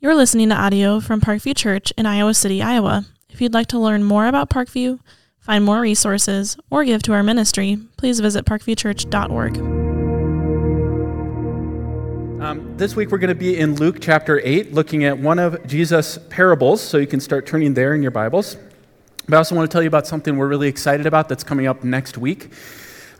You're listening to audio from Parkview Church in Iowa City, Iowa. If you'd like to learn more about Parkview, find more resources, or give to our ministry, please visit parkviewchurch.org. Um, this week we're going to be in Luke chapter 8, looking at one of Jesus' parables, so you can start turning there in your Bibles. But I also want to tell you about something we're really excited about that's coming up next week.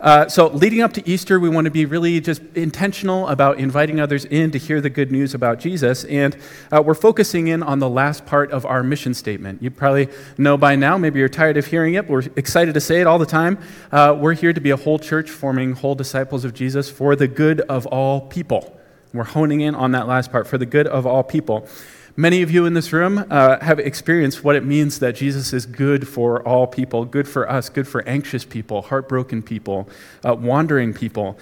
Uh, so, leading up to Easter, we want to be really just intentional about inviting others in to hear the good news about Jesus. And uh, we're focusing in on the last part of our mission statement. You probably know by now, maybe you're tired of hearing it. But we're excited to say it all the time. Uh, we're here to be a whole church forming whole disciples of Jesus for the good of all people. We're honing in on that last part for the good of all people. Many of you in this room uh, have experienced what it means that Jesus is good for all people, good for us, good for anxious people, heartbroken people, uh, wandering people.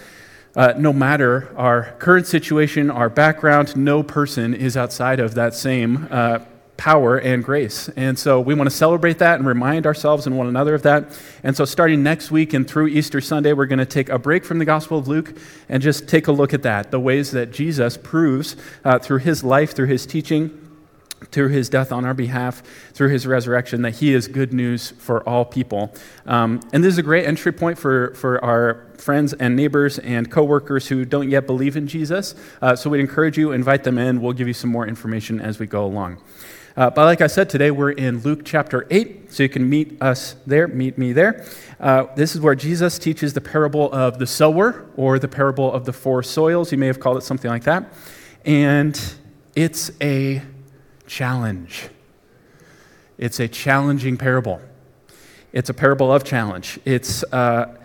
Uh, no matter our current situation, our background, no person is outside of that same uh, power and grace. And so we want to celebrate that and remind ourselves and one another of that. And so starting next week and through Easter Sunday, we're going to take a break from the Gospel of Luke and just take a look at that, the ways that Jesus proves uh, through his life, through his teaching, through his death on our behalf, through his resurrection, that he is good news for all people. Um, and this is a great entry point for, for our friends and neighbors and coworkers who don't yet believe in Jesus. Uh, so we'd encourage you, invite them in. We'll give you some more information as we go along. Uh, but like I said, today we're in Luke chapter 8, so you can meet us there, meet me there. Uh, this is where Jesus teaches the parable of the sower or the parable of the four soils. You may have called it something like that. And it's a challenge. It's a challenging parable. It's a parable of challenge. It's, uh,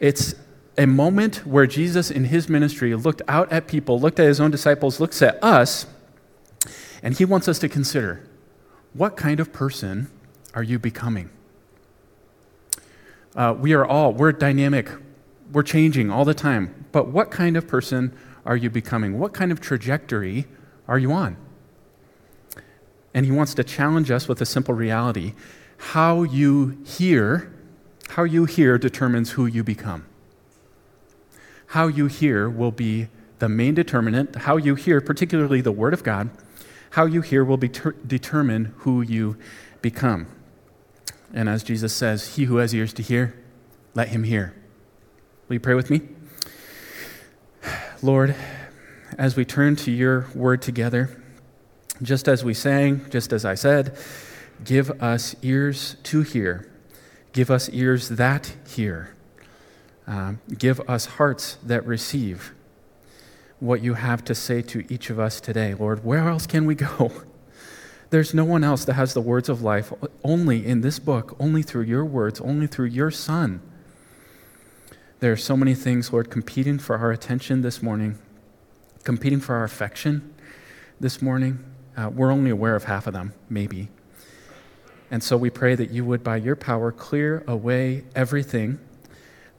it's a moment where Jesus, in his ministry, looked out at people, looked at his own disciples, looks at us, and he wants us to consider what kind of person are you becoming? Uh, we are all, we're dynamic, we're changing all the time, but what kind of person are you becoming? What kind of trajectory are you on? And he wants to challenge us with a simple reality. How you hear, how you hear determines who you become. How you hear will be the main determinant. How you hear, particularly the Word of God, how you hear will be ter- determine who you become. And as Jesus says, He who has ears to hear, let him hear. Will you pray with me? Lord, as we turn to your word together, just as we sang, just as I said, give us ears to hear. Give us ears that hear. Um, give us hearts that receive what you have to say to each of us today. Lord, where else can we go? There's no one else that has the words of life, only in this book, only through your words, only through your Son. There are so many things, Lord, competing for our attention this morning, competing for our affection this morning. Uh, we're only aware of half of them, maybe. And so we pray that you would, by your power, clear away everything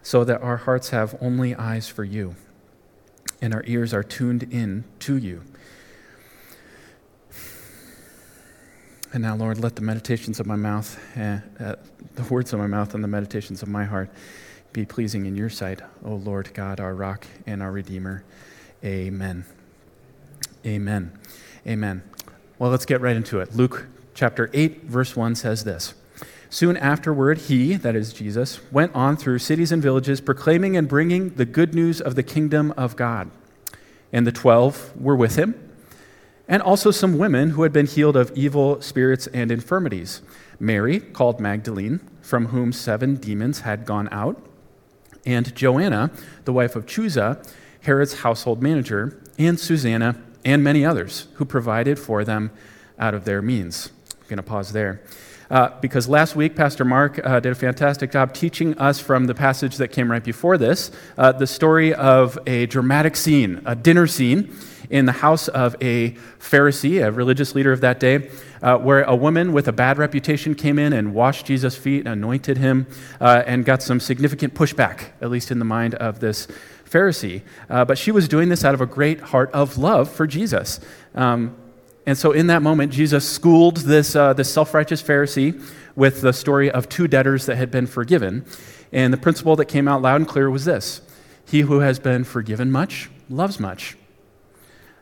so that our hearts have only eyes for you and our ears are tuned in to you. And now, Lord, let the meditations of my mouth, uh, uh, the words of my mouth, and the meditations of my heart be pleasing in your sight, O Lord God, our rock and our Redeemer. Amen. Amen. Amen. Well, let's get right into it. Luke chapter 8, verse 1 says this Soon afterward, he, that is Jesus, went on through cities and villages, proclaiming and bringing the good news of the kingdom of God. And the twelve were with him, and also some women who had been healed of evil spirits and infirmities Mary, called Magdalene, from whom seven demons had gone out, and Joanna, the wife of Chuza, Herod's household manager, and Susanna and many others who provided for them out of their means. I'm going to pause there. Uh, because last week, Pastor Mark uh, did a fantastic job teaching us from the passage that came right before this uh, the story of a dramatic scene, a dinner scene in the house of a Pharisee, a religious leader of that day, uh, where a woman with a bad reputation came in and washed Jesus' feet, anointed him, uh, and got some significant pushback, at least in the mind of this Pharisee. Uh, but she was doing this out of a great heart of love for Jesus. Um, and so, in that moment, Jesus schooled this, uh, this self righteous Pharisee with the story of two debtors that had been forgiven. And the principle that came out loud and clear was this He who has been forgiven much loves much.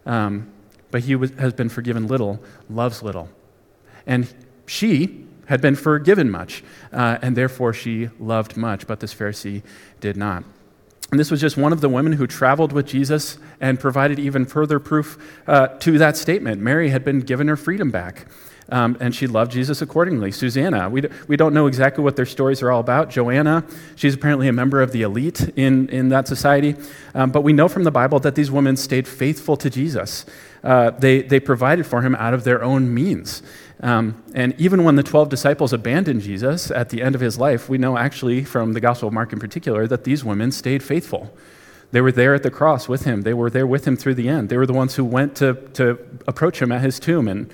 Um, but he was, has been forgiven little, loves little. And she had been forgiven much, uh, and therefore she loved much, but this Pharisee did not. And this was just one of the women who traveled with Jesus and provided even further proof uh, to that statement. Mary had been given her freedom back. Um, and she loved Jesus accordingly. Susanna, we, d- we don't know exactly what their stories are all about. Joanna, she's apparently a member of the elite in, in that society. Um, but we know from the Bible that these women stayed faithful to Jesus. Uh, they, they provided for him out of their own means. Um, and even when the 12 disciples abandoned Jesus at the end of his life, we know actually from the Gospel of Mark in particular that these women stayed faithful. They were there at the cross with him, they were there with him through the end. They were the ones who went to, to approach him at his tomb and,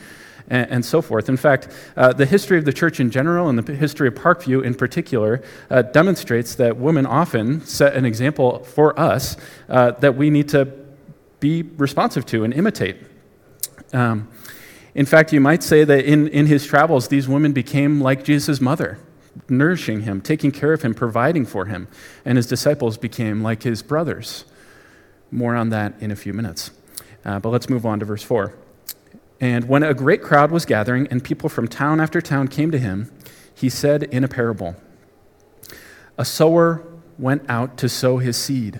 and, and so forth. In fact, uh, the history of the church in general and the history of Parkview in particular uh, demonstrates that women often set an example for us uh, that we need to be responsive to and imitate. Um, in fact, you might say that in, in his travels, these women became like Jesus' mother, nourishing him, taking care of him, providing for him. And his disciples became like his brothers. More on that in a few minutes. Uh, but let's move on to verse 4. And when a great crowd was gathering and people from town after town came to him, he said in a parable A sower went out to sow his seed.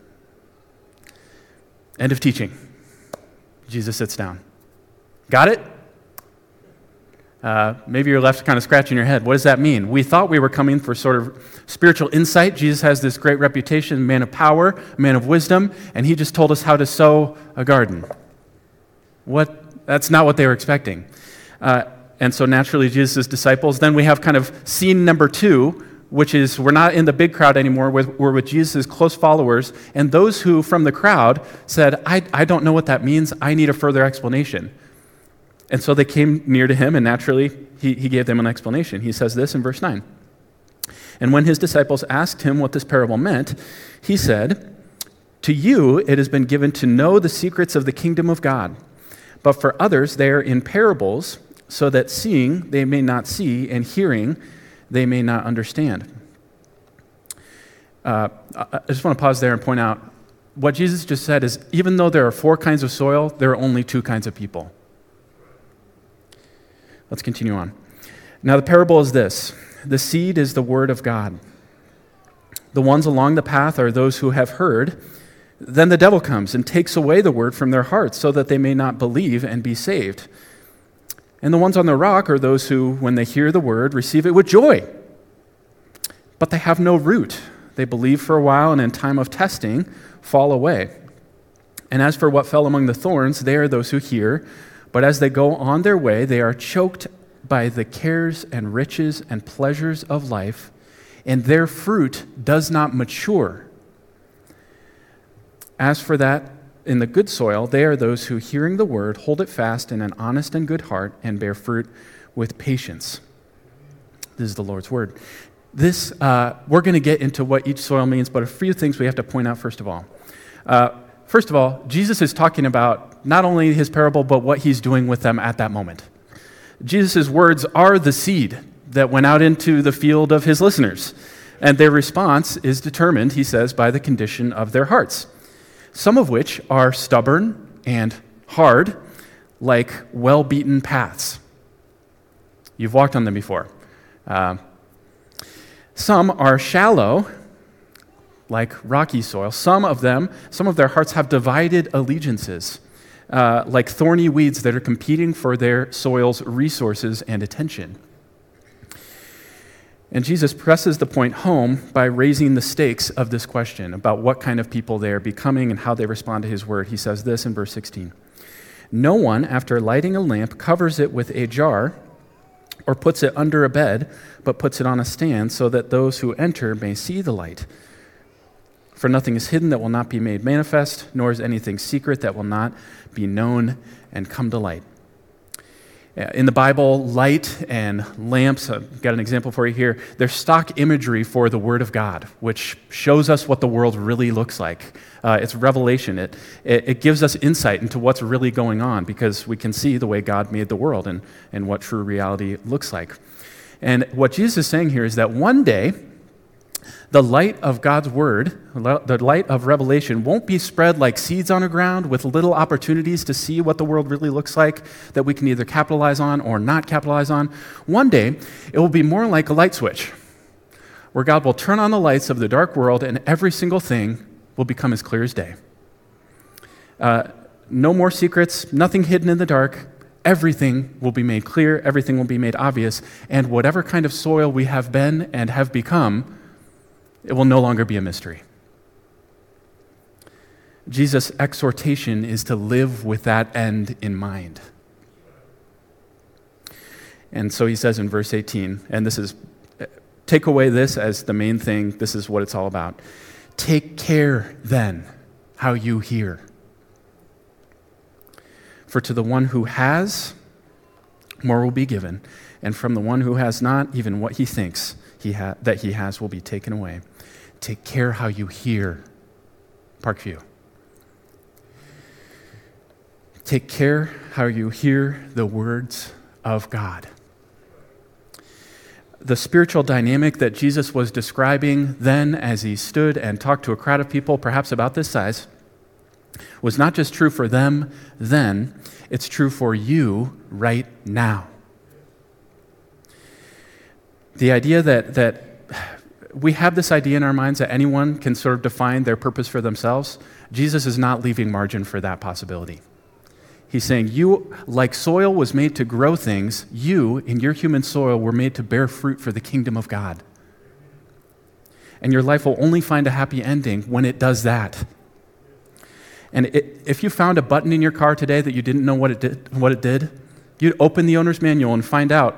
End of teaching. Jesus sits down. Got it? Uh, maybe you're left kind of scratching your head. What does that mean? We thought we were coming for sort of spiritual insight. Jesus has this great reputation, man of power, man of wisdom, and he just told us how to sow a garden. What? That's not what they were expecting. Uh, and so naturally, Jesus' disciples. Then we have kind of scene number two, which is we're not in the big crowd anymore, we're with Jesus' close followers, and those who from the crowd said, I, I don't know what that means, I need a further explanation. And so they came near to him, and naturally, he, he gave them an explanation. He says this in verse 9. And when his disciples asked him what this parable meant, he said, To you it has been given to know the secrets of the kingdom of God, but for others they are in parables, so that seeing they may not see, and hearing they may not understand. Uh, I just want to pause there and point out what Jesus just said is even though there are four kinds of soil, there are only two kinds of people. Let's continue on. Now, the parable is this the seed is the word of God. The ones along the path are those who have heard. Then the devil comes and takes away the word from their hearts so that they may not believe and be saved. And the ones on the rock are those who, when they hear the word, receive it with joy. But they have no root. They believe for a while and in time of testing fall away. And as for what fell among the thorns, they are those who hear, but as they go on their way, they are choked by the cares and riches and pleasures of life, and their fruit does not mature. As for that, in the good soil, they are those who, hearing the word, hold it fast in an honest and good heart and bear fruit with patience. This is the Lord's word. This, uh, we're going to get into what each soil means, but a few things we have to point out first of all. Uh, first of all, Jesus is talking about not only his parable, but what he's doing with them at that moment. Jesus' words are the seed that went out into the field of his listeners, and their response is determined, he says, by the condition of their hearts some of which are stubborn and hard, like well beaten paths. You've walked on them before. Uh, some are shallow, like rocky soil. Some of them, some of their hearts have divided allegiances, uh, like thorny weeds that are competing for their soil's resources and attention. And Jesus presses the point home by raising the stakes of this question about what kind of people they are becoming and how they respond to his word. He says this in verse 16 No one, after lighting a lamp, covers it with a jar or puts it under a bed, but puts it on a stand so that those who enter may see the light. For nothing is hidden that will not be made manifest, nor is anything secret that will not be known and come to light. In the Bible, light and lamps, I've got an example for you here, they're stock imagery for the Word of God, which shows us what the world really looks like. Uh, it's revelation. It, it, it, gives us insight into what's really going on because we can see the way God made the world and, and what true reality looks like. And what Jesus is saying here is that one day, the light of God's word, the light of revelation, won't be spread like seeds on the ground with little opportunities to see what the world really looks like that we can either capitalize on or not capitalize on. One day, it will be more like a light switch, where God will turn on the lights of the dark world and every single thing will become as clear as day. Uh, no more secrets, nothing hidden in the dark. Everything will be made clear, everything will be made obvious, and whatever kind of soil we have been and have become it will no longer be a mystery. Jesus' exhortation is to live with that end in mind. And so he says in verse 18, and this is, take away this as the main thing, this is what it's all about. Take care then how you hear. For to the one who has, more will be given, and from the one who has not, even what he thinks he ha- that he has will be taken away. Take care how you hear. Parkview. Take care how you hear the words of God. The spiritual dynamic that Jesus was describing then as he stood and talked to a crowd of people, perhaps about this size, was not just true for them then, it's true for you right now. The idea that, that we have this idea in our minds that anyone can sort of define their purpose for themselves. Jesus is not leaving margin for that possibility. He's saying, You, like soil was made to grow things, you, in your human soil, were made to bear fruit for the kingdom of God. And your life will only find a happy ending when it does that. And it, if you found a button in your car today that you didn't know what it did, what it did You'd open the owner's manual and find out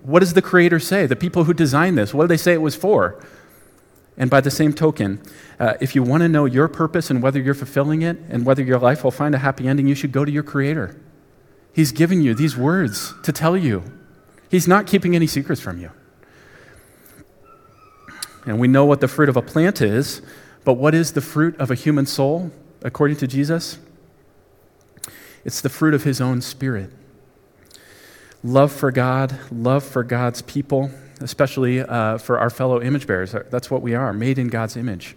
what does the creator say? The people who designed this, what do they say it was for? And by the same token, uh, if you want to know your purpose and whether you're fulfilling it and whether your life will find a happy ending, you should go to your creator. He's given you these words to tell you. He's not keeping any secrets from you. And we know what the fruit of a plant is, but what is the fruit of a human soul, according to Jesus? It's the fruit of his own spirit love for God, love for God's people, especially uh, for our fellow image bearers. That's what we are, made in God's image.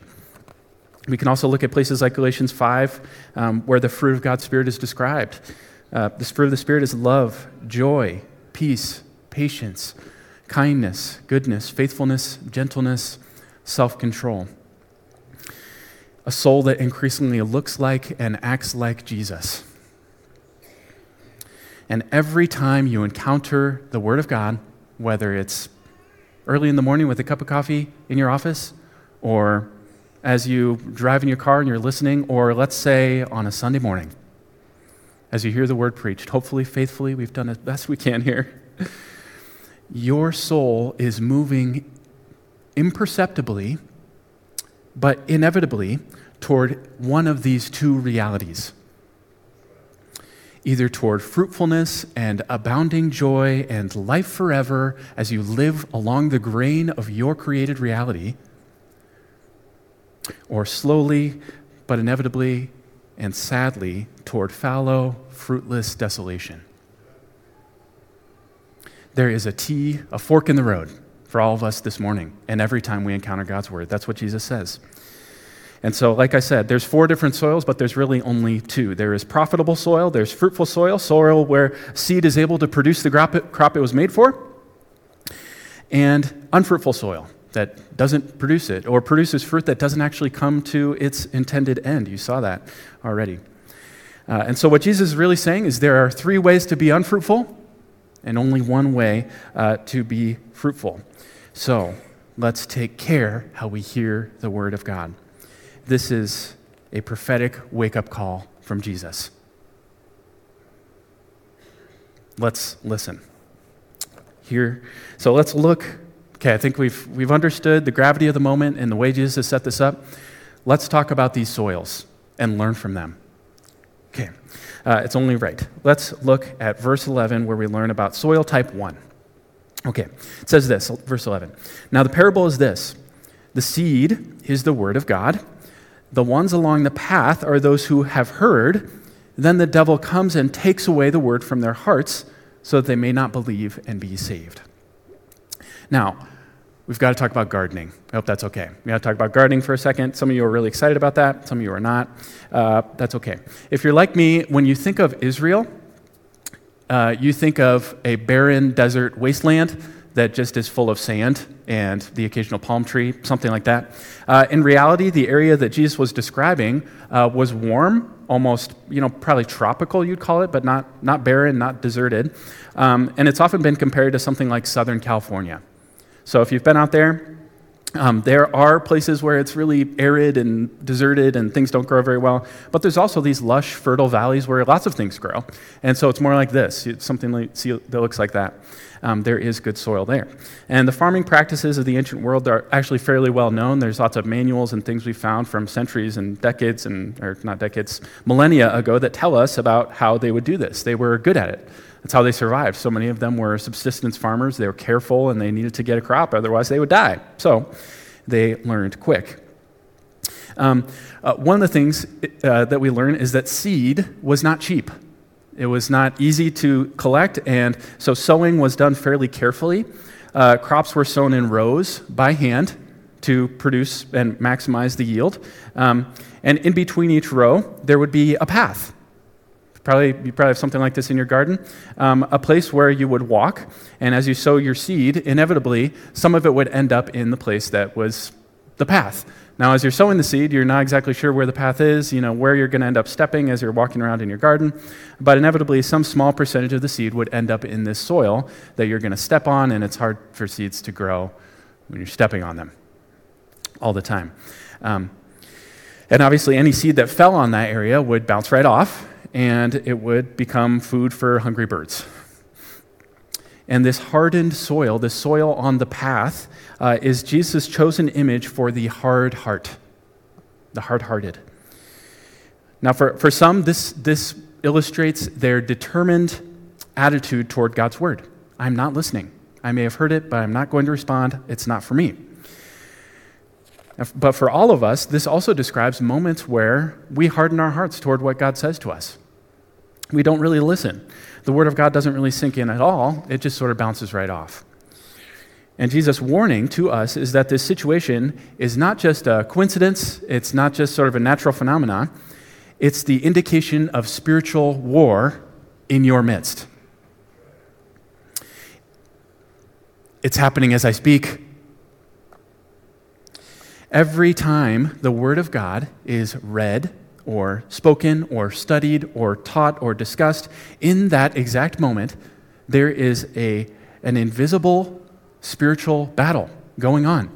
We can also look at places like Galatians 5, um, where the fruit of God's Spirit is described. Uh, the fruit of the Spirit is love, joy, peace, patience, kindness, goodness, faithfulness, gentleness, self control. A soul that increasingly looks like and acts like Jesus. And every time you encounter the Word of God, whether it's early in the morning with a cup of coffee in your office, or as you drive in your car and you're listening, or let's say on a Sunday morning, as you hear the Word preached, hopefully faithfully, we've done as best we can here. Your soul is moving imperceptibly, but inevitably, toward one of these two realities either toward fruitfulness and abounding joy and life forever as you live along the grain of your created reality, or slowly but inevitably and sadly toward fallow, fruitless desolation. There is a T, a fork in the road for all of us this morning and every time we encounter God's word. That's what Jesus says. And so, like I said, there's four different soils, but there's really only two. There is profitable soil, there's fruitful soil, soil where seed is able to produce the crop it, was made for, and unfruitful soil that doesn't produce it or produces fruit that doesn't actually come to its intended end. You saw that already. Uh, and so, what Jesus is really saying is there are three ways to be unfruitful and only one way uh, to be fruitful. So, let's take care how we hear the word of God. This is a prophetic wake up call from Jesus. Let's listen. Here, so let's look. Okay, I think we've, we've understood the gravity of the moment and the way Jesus has set this up. Let's talk about these soils and learn from them. Okay, Uh, it's only right. Let's look at verse 11 where we learn about soil type 1. Okay, it says this, verse 11. Now the parable is this the seed is the word of God. The ones along the path are those who have heard. Then the devil comes and takes away the word from their hearts so that they may not believe and be saved. Now, we've got to talk about gardening. I hope that's okay. We got to talk about gardening for a second. Some of you are really excited about that, some of you are not. Uh, that's okay. If you're like me, when you think of Israel, uh, you think of a barren desert wasteland that just is full of sand and the occasional palm tree, something like that. Uh, in reality, the area that Jesus was describing uh, was warm, almost, you know, probably tropical, you'd call it, but not, not barren, not deserted. Um, and it's often been compared to something like Southern California. So if you've been out there, um, there are places where it's really arid and deserted and things don't grow very well, but there's also these lush, fertile valleys where lots of things grow. And so it's more like this it's something like, see, that looks like that. Um, there is good soil there. And the farming practices of the ancient world are actually fairly well known. There's lots of manuals and things we found from centuries and decades, and, or not decades, millennia ago that tell us about how they would do this. They were good at it. That's how they survived. So many of them were subsistence farmers. They were careful and they needed to get a crop, otherwise, they would die. So they learned quick. Um, uh, one of the things uh, that we learn is that seed was not cheap. It was not easy to collect, and so sowing was done fairly carefully. Uh, crops were sown in rows by hand to produce and maximize the yield. Um, and in between each row, there would be a path Probably, you probably have something like this in your garden. Um, a place where you would walk, and as you sow your seed, inevitably, some of it would end up in the place that was the path. Now, as you're sowing the seed, you're not exactly sure where the path is, you know, where you're going to end up stepping as you're walking around in your garden. But inevitably, some small percentage of the seed would end up in this soil that you're going to step on, and it's hard for seeds to grow when you're stepping on them all the time. Um, and obviously, any seed that fell on that area would bounce right off, and it would become food for hungry birds. And this hardened soil, this soil on the path, uh, is Jesus' chosen image for the hard heart, the hard hearted. Now, for, for some, this, this illustrates their determined attitude toward God's word. I'm not listening. I may have heard it, but I'm not going to respond. It's not for me. But for all of us, this also describes moments where we harden our hearts toward what God says to us. We don't really listen. The Word of God doesn't really sink in at all, it just sort of bounces right off. And Jesus' warning to us is that this situation is not just a coincidence, it's not just sort of a natural phenomenon, it's the indication of spiritual war in your midst. It's happening as I speak. Every time the Word of God is read or spoken or studied or taught or discussed, in that exact moment, there is a, an invisible spiritual battle going on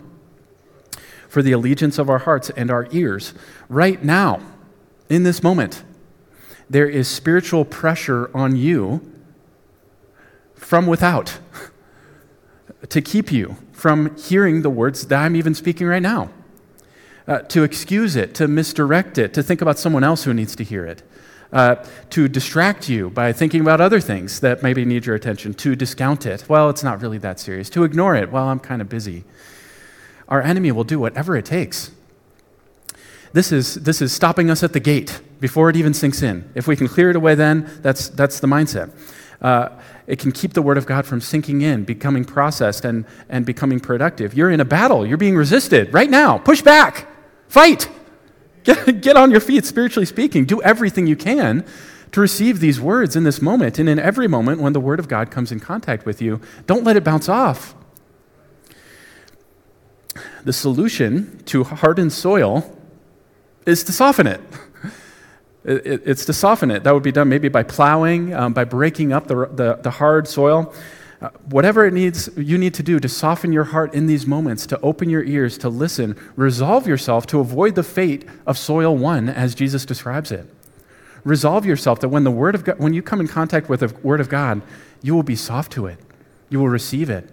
for the allegiance of our hearts and our ears. Right now, in this moment, there is spiritual pressure on you from without to keep you from hearing the words that I'm even speaking right now uh, to excuse it, to misdirect it, to think about someone else who needs to hear it, uh, to distract you by thinking about other things that maybe need your attention, to discount it. Well, it's not really that serious. To ignore it. Well, I'm kind of busy. Our enemy will do whatever it takes. This is, this is stopping us at the gate before it even sinks in. If we can clear it away then, that's, that's the mindset. Uh, it can keep the Word of God from sinking in, becoming processed, and, and becoming productive. You're in a battle. You're being resisted right now. Push back. Fight. Get, get on your feet, spiritually speaking. Do everything you can to receive these words in this moment. And in every moment when the Word of God comes in contact with you, don't let it bounce off. The solution to hardened soil is to soften it. It's to soften it. That would be done maybe by plowing, um, by breaking up the, the, the hard soil. Uh, whatever it needs you need to do to soften your heart in these moments, to open your ears, to listen, resolve yourself to avoid the fate of soil one as Jesus describes it. Resolve yourself that when the word of God, when you come in contact with the word of God, you will be soft to it. You will receive it.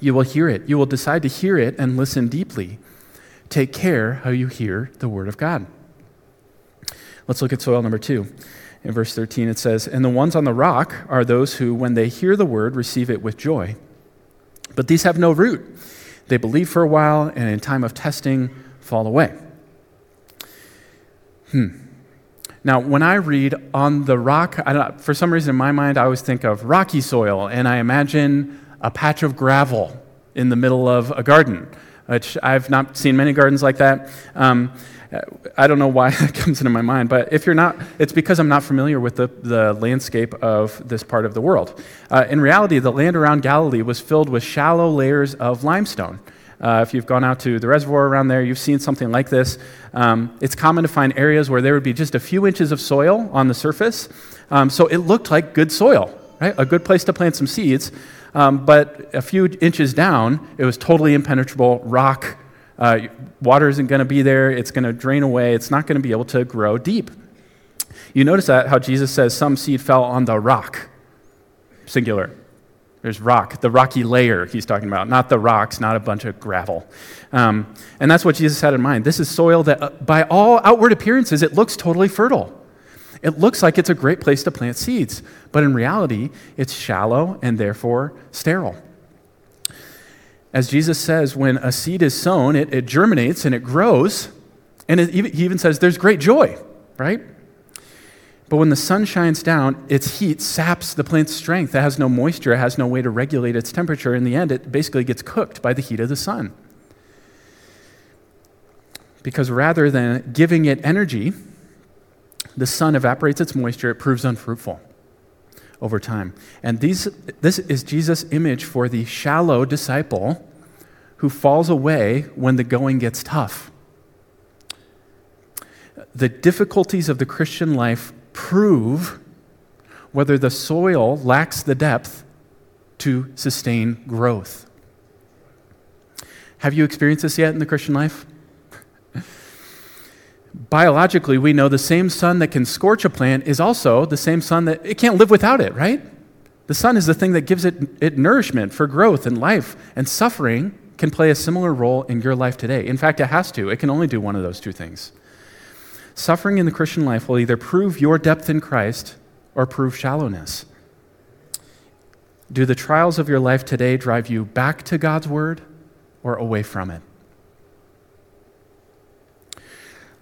You will hear it. You will decide to hear it and listen deeply. Take care how you hear the word of God. Let's look at soil number two. In verse 13, it says, And the ones on the rock are those who, when they hear the word, receive it with joy. But these have no root. They believe for a while, and in time of testing, fall away. Hmm. Now, when I read on the rock, for some reason in my mind, I always think of rocky soil, and I imagine a patch of gravel in the middle of a garden, which I've not seen many gardens like that. Um, I don't know why that comes into my mind, but if you're not, it's because I'm not familiar with the, the landscape of this part of the world. Uh, in reality, the land around Galilee was filled with shallow layers of limestone. Uh, if you've gone out to the reservoir around there, you've seen something like this. Um, it's common to find areas where there would be just a few inches of soil on the surface. Um, so it looked like good soil, right? A good place to plant some seeds. Um, but a few inches down, it was totally impenetrable rock. Uh, water isn't going to be there. It's going to drain away. It's not going to be able to grow deep. You notice that how Jesus says some seed fell on the rock, singular. There's rock, the rocky layer he's talking about, not the rocks, not a bunch of gravel. Um, and that's what Jesus had in mind. This is soil that, uh, by all outward appearances, it looks totally fertile. It looks like it's a great place to plant seeds, but in reality, it's shallow and therefore sterile. As Jesus says, when a seed is sown, it, it germinates and it grows, and it, he even says there's great joy, right? But when the sun shines down, its heat saps the plant's strength. It has no moisture, it has no way to regulate its temperature. In the end, it basically gets cooked by the heat of the sun. Because rather than giving it energy, the sun evaporates its moisture, it proves unfruitful over time. And these, this is Jesus' image for the shallow disciple who falls away when the going gets tough. The difficulties of the Christian life prove whether the soil lacks the depth to sustain growth. Have you experienced this yet in the Christian life? Biologically, we know the same sun that can scorch a plant is also the same sun that it can't live without it, right? The sun is the thing that gives it, it nourishment for growth and life, and suffering can play a similar role in your life today. In fact, it has to. It can only do one of those two things. Suffering in the Christian life will either prove your depth in Christ or prove shallowness. Do the trials of your life today drive you back to God's word or away from it?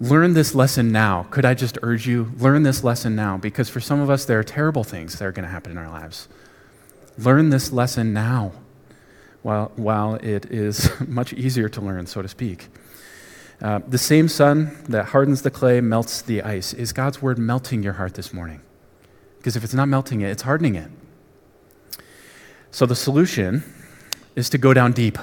Learn this lesson now. Could I just urge you, learn this lesson now? Because for some of us, there are terrible things that are going to happen in our lives. Learn this lesson now while, while it is much easier to learn, so to speak. Uh, the same sun that hardens the clay melts the ice. Is God's word melting your heart this morning? Because if it's not melting it, it's hardening it. So the solution is to go down deep,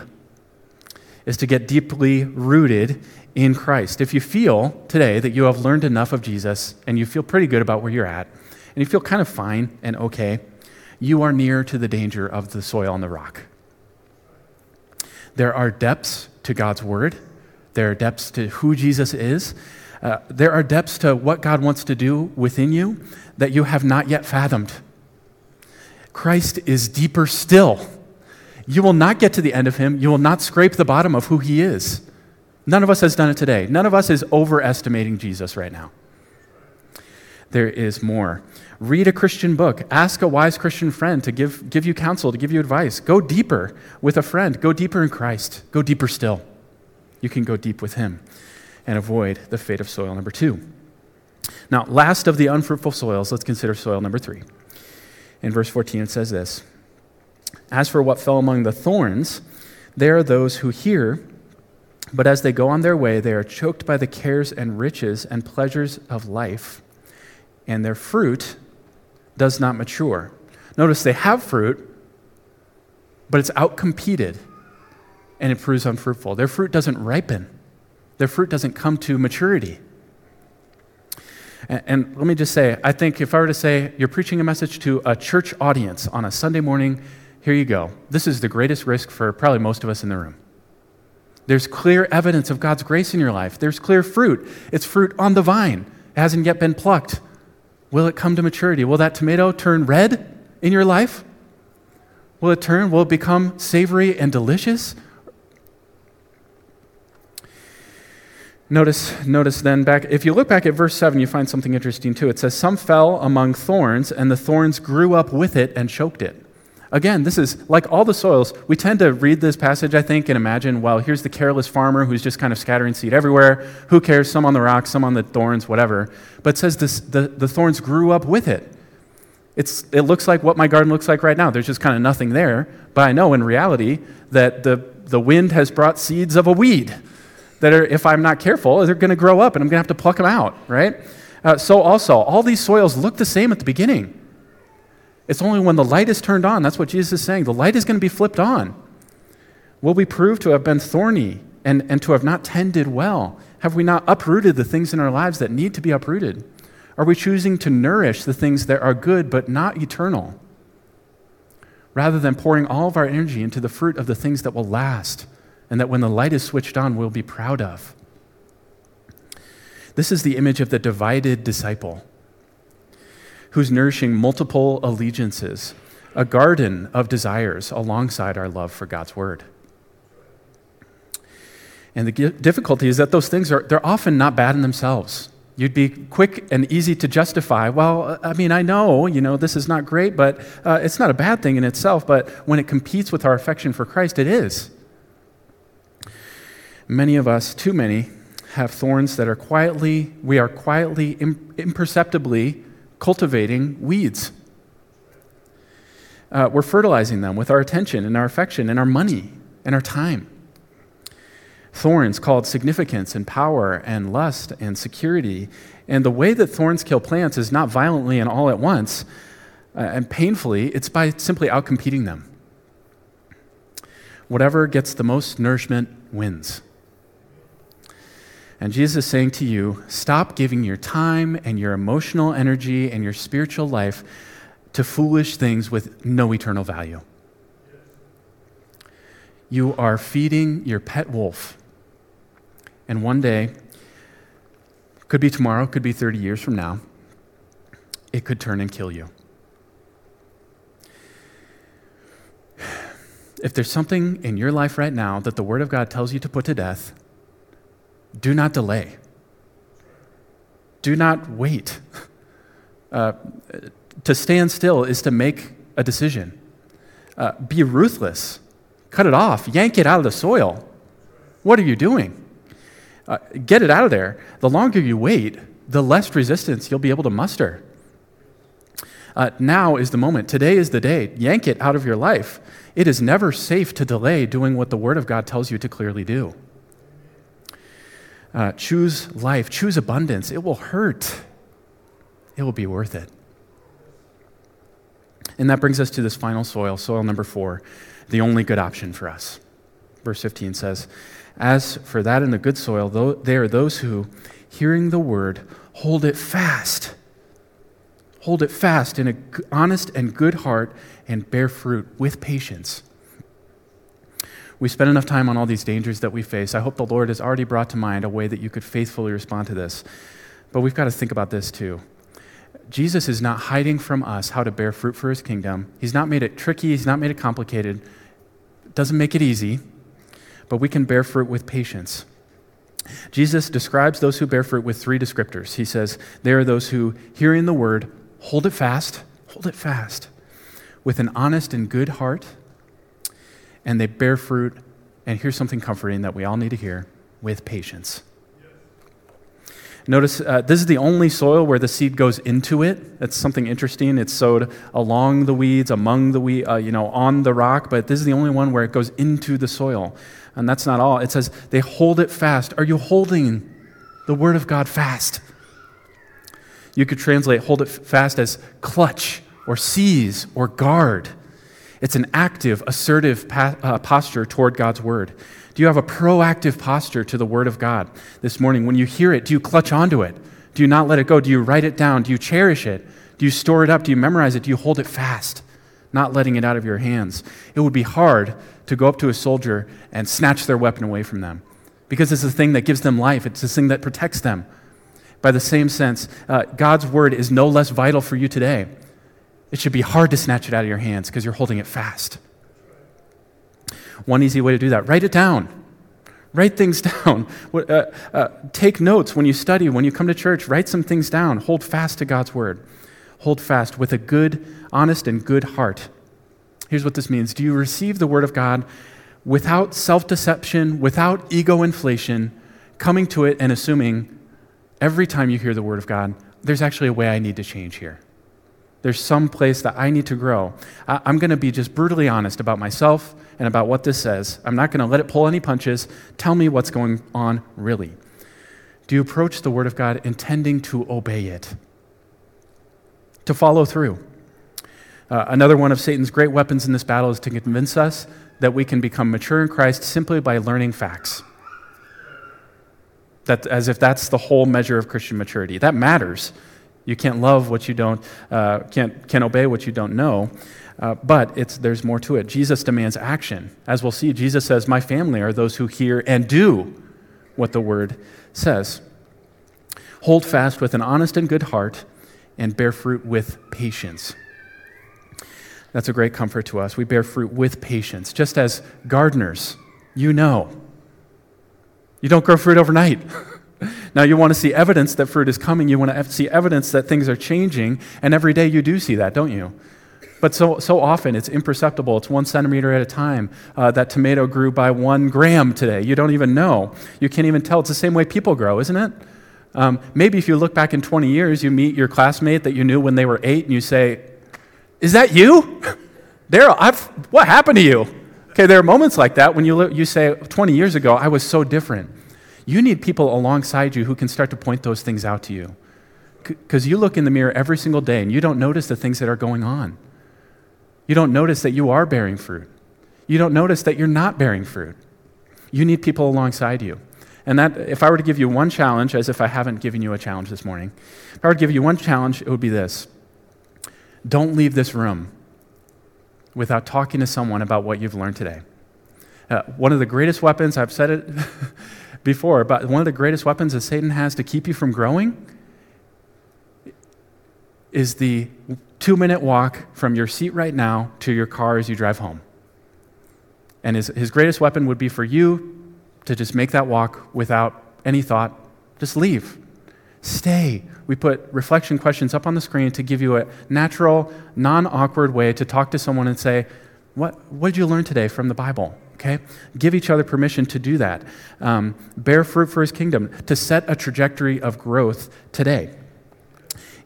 is to get deeply rooted in Christ. If you feel today that you have learned enough of Jesus and you feel pretty good about where you're at, and you feel kind of fine and okay, you are near to the danger of the soil and the rock. There are depths to God's word, there are depths to who Jesus is, uh, there are depths to what God wants to do within you that you have not yet fathomed. Christ is deeper still. You will not get to the end of him. You will not scrape the bottom of who he is. None of us has done it today. None of us is overestimating Jesus right now. There is more. Read a Christian book. Ask a wise Christian friend to give, give you counsel, to give you advice. Go deeper with a friend. Go deeper in Christ. Go deeper still. You can go deep with Him and avoid the fate of soil number two. Now, last of the unfruitful soils, let's consider soil number three. In verse 14, it says this As for what fell among the thorns, there are those who hear but as they go on their way, they are choked by the cares and riches and pleasures of life, and their fruit does not mature. Notice they have fruit, but it's outcompeted and it proves unfruitful. Their fruit doesn't ripen, their fruit doesn't come to maturity. And, and, let me just say, I think if I were to say you're preaching a message to a church audience on a Sunday morning, here you go. This is the greatest risk for probably most of us in the room. There's clear evidence of God's grace in your life. There's clear fruit. It's fruit on the vine, it hasn't yet been plucked. Will it come to maturity? Will that tomato turn red in your life? Will it turn? Will it become savory and delicious? Notice, notice then back, if you look back at verse 7, you find something interesting too. It says, Some fell among thorns, and the thorns grew up with it and choked it. Again, this is like all the soils. We tend to read this passage, I think, and imagine, well, here's the careless farmer who's just kind of scattering seed everywhere. Who cares? Some on the rocks, some on the thorns, whatever. But says this, the, the thorns grew up with it. It's, it looks like what my garden looks like right now. There's just kind of nothing there. But I know in reality that the, the wind has brought seeds of a weed that are, if I'm not careful, they're going to grow up and I'm going to have to pluck them out, right? Uh, so, also, all these soils look the same at the beginning. It's only when the light is turned on, that's what Jesus is saying, the light is going to be flipped on. Will we prove to have been thorny and, and to have not tended well? Have we not uprooted the things in our lives that need to be uprooted? Are we choosing to nourish the things that are good but not eternal? Rather than pouring all of our energy into the fruit of the things that will last and that when the light is switched on, we'll be proud of. This is the image of the divided disciple who's nourishing multiple allegiances, a garden of desires alongside our love for God's word. And the difficulty is that those things are they're often not bad in themselves. You'd be quick and easy to justify, well, I mean, I know, you know, this is not great, but uh, it's not a bad thing in itself, but when it competes with our affection for Christ, it is. Many of us, too many, have thorns that are quietly, we are quietly, imperceptibly cultivating weeds. Uh, we're fertilizing them with our attention and our affection and our money and our time. Thorns called significance and power and lust and security. And the way that thorns kill plants is not violently and all at once uh, and painfully, it's by simply outcompeting them. Whatever gets the most nourishment wins. And Jesus is saying to you stop giving your time and your emotional energy and your spiritual life to foolish things with no eternal value. You are feeding your pet wolf. And one day, could be tomorrow, could be 30 years from now, it could turn and kill you. If there's something in your life right now that the Word of God tells you to put to death, do not delay. Do not wait. Uh, to stand still is to make a decision. Uh, be ruthless. Cut it off. Yank it out of the soil. What are you doing? Uh, get it out of there. The longer you wait, the less resistance you'll be able to muster. Uh, now is the moment. Today is the day. Yank it out of your life. It is never safe to delay doing what the Word of God tells you to clearly do. Uh, choose life, choose abundance. It will hurt, it will be worth it. And that brings us to this final soil, soil number four, the only good option for us. Verse 15 says, As for that in the good soil, they are those who, hearing the word, hold it fast. Hold it fast in an honest and good heart and bear fruit with patience. We spend enough time on all these dangers that we face. I hope the Lord has already brought to mind a way that you could faithfully respond to this. But we've got to think about this too. Jesus is not hiding from us how to bear fruit for his kingdom. He's not made it tricky, he's not made it complicated. Doesn't make it easy, but we can bear fruit with patience. Jesus describes those who bear fruit with three descriptors. He says, They are those who, hearing the word, hold it fast, hold it fast, with an honest and good heart and they bear fruit. And here's something comforting that we all need to hear with patience. Notice uh, this is the only soil where the seed goes into it. That's something interesting. It's sowed along the weeds, among the weed, uh, you know, on the rock, but this is the only one where it goes into the soil. And that's not all. It says they hold it fast. Are you holding the word of God fast? You could translate hold it fast as clutch or seize or guard. It's an active, assertive pa- uh, posture toward God's word. Do you have a proactive posture to the word of God this morning? When you hear it, do you clutch onto it? Do you not let it go? Do you write it down? Do you cherish it? Do you store it up? Do you memorize it? Do you hold it fast, not letting it out of your hands? It would be hard to go up to a soldier and snatch their weapon away from them because it's the thing that gives them life, it's the thing that protects them. By the same sense, uh, God's word is no less vital for you today it should be hard to snatch it out of your hands because you're holding it fast. One easy way to do that write it down. Write things down. Uh, uh, take notes when you study, when you come to church. Write some things down. Hold fast to God's word. Hold fast with a good, honest, and good heart. Here's what this means Do you receive the word of God without self deception, without ego inflation, coming to it and assuming every time you hear the word of God, there's actually a way I need to change here? There's some place that I need to grow. I'm going to be just brutally honest about myself and about what this says. I'm not going to let it pull any punches. Tell me what's going on really. Do you approach the Word of God intending to obey it? To follow through? Uh, another one of Satan's great weapons in this battle is to convince us that we can become mature in Christ simply by learning facts. That, as if that's the whole measure of Christian maturity. That matters. You can't love what you don't, uh, can't, can't obey what you don't know. Uh, but it's, there's more to it. Jesus demands action. As we'll see, Jesus says, My family are those who hear and do what the word says. Hold fast with an honest and good heart and bear fruit with patience. That's a great comfort to us. We bear fruit with patience. Just as gardeners, you know, you don't grow fruit overnight. now, you want to see evidence that fruit is coming. You want to see evidence that things are changing. And every day you do see that, don't you? But so, so often it's imperceptible. It's one centimeter at a time. Uh, that tomato grew by one gram today. You don't even know. You can't even tell. It's the same way people grow, isn't it? Um, maybe if you look back in 20 years, you meet your classmate that you knew when they were eight, and you say, Is that you? Daryl, I've, what happened to you? Okay, there are moments like that when you, you say, 20 years ago, I was so different. You need people alongside you who can start to point those things out to you. Because you look in the mirror every single day and you don't notice the things that are going on. You don't notice that you are bearing fruit. You don't notice that you're not bearing fruit. You need people alongside you. And that, if I were to give you one challenge, as if I haven't given you a challenge this morning, if I were to give you one challenge, it would be this don't leave this room without talking to someone about what you've learned today. Uh, one of the greatest weapons, I've said it before, but one of the greatest weapons that Satan has to keep you from growing is the two minute walk from your seat right now to your car as you drive home. And his, his greatest weapon would be for you to just make that walk without any thought. Just leave. Stay. We put reflection questions up on the screen to give you a natural, non awkward way to talk to someone and say, what, what did you learn today from the Bible? Okay? Give each other permission to do that. Um, bear fruit for his kingdom, to set a trajectory of growth today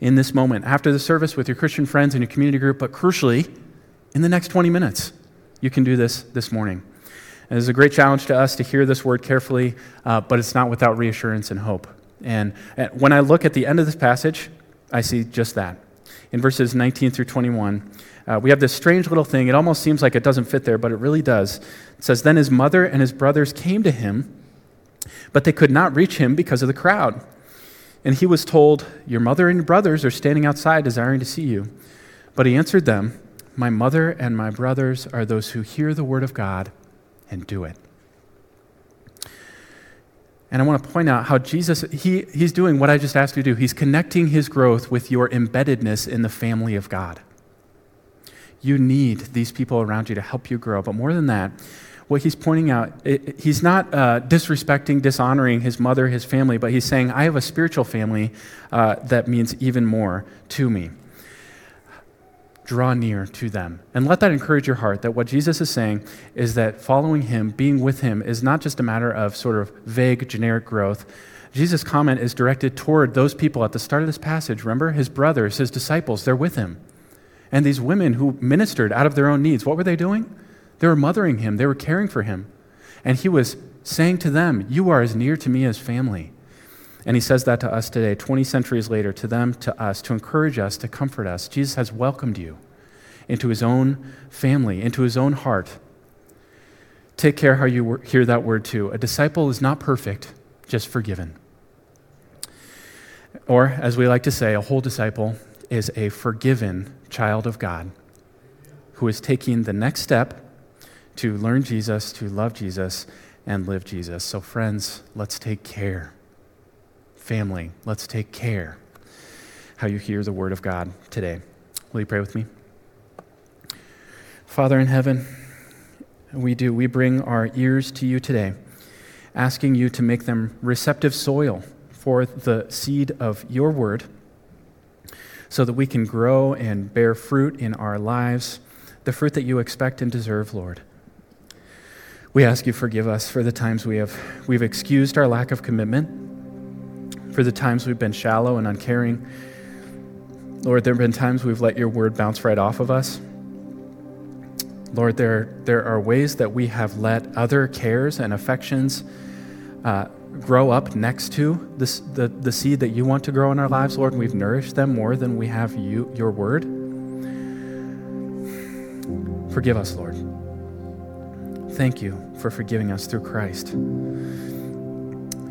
in this moment, after the service with your Christian friends and your community group, but crucially, in the next 20 minutes. You can do this this morning. And it's a great challenge to us to hear this word carefully, uh, but it's not without reassurance and hope. And, and when I look at the end of this passage, I see just that. In verses 19 through 21, uh, we have this strange little thing. It almost seems like it doesn't fit there, but it really does. It says, Then his mother and his brothers came to him, but they could not reach him because of the crowd. And he was told, Your mother and your brothers are standing outside desiring to see you. But he answered them, My mother and my brothers are those who hear the word of God and do it. And I want to point out how Jesus, he, he's doing what I just asked you to do. He's connecting his growth with your embeddedness in the family of God. You need these people around you to help you grow. But more than that, what he's pointing out, it, he's not uh, disrespecting, dishonoring his mother, his family, but he's saying, I have a spiritual family uh, that means even more to me. Draw near to them. And let that encourage your heart that what Jesus is saying is that following him, being with him, is not just a matter of sort of vague, generic growth. Jesus' comment is directed toward those people at the start of this passage. Remember, his brothers, his disciples, they're with him. And these women who ministered out of their own needs, what were they doing? They were mothering him, they were caring for him. And he was saying to them, You are as near to me as family. And he says that to us today, 20 centuries later, to them, to us, to encourage us, to comfort us. Jesus has welcomed you into his own family, into his own heart. Take care how you hear that word too. A disciple is not perfect, just forgiven. Or, as we like to say, a whole disciple is a forgiven child of God who is taking the next step to learn Jesus, to love Jesus, and live Jesus. So, friends, let's take care. Family, let's take care how you hear the word of God today. Will you pray with me? Father in heaven, we do. We bring our ears to you today. asking you to make them receptive soil for the seed of your word so that we can grow and bear fruit in our lives, the fruit that you expect and deserve, Lord. We ask you forgive us for the times we have we've excused our lack of commitment, for the times we've been shallow and uncaring. Lord, there have been times we've let your word bounce right off of us. Lord, there, there are ways that we have let other cares and affections uh, grow up next to this, the, the seed that you want to grow in our lives, Lord, and we've nourished them more than we have you, your word. Forgive us, Lord. Thank you for forgiving us through Christ.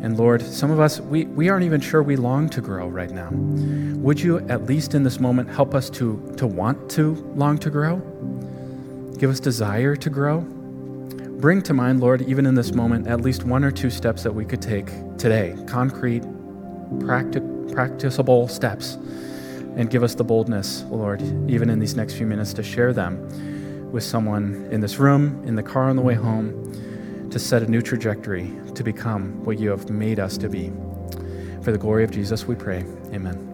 And Lord, some of us, we, we aren't even sure we long to grow right now. Would you, at least in this moment, help us to, to want to long to grow? Give us desire to grow? Bring to mind, Lord, even in this moment, at least one or two steps that we could take today, concrete, practic- practicable steps, and give us the boldness, Lord, even in these next few minutes, to share them with someone in this room, in the car on the way home, to set a new trajectory to become what you have made us to be. For the glory of Jesus, we pray. Amen.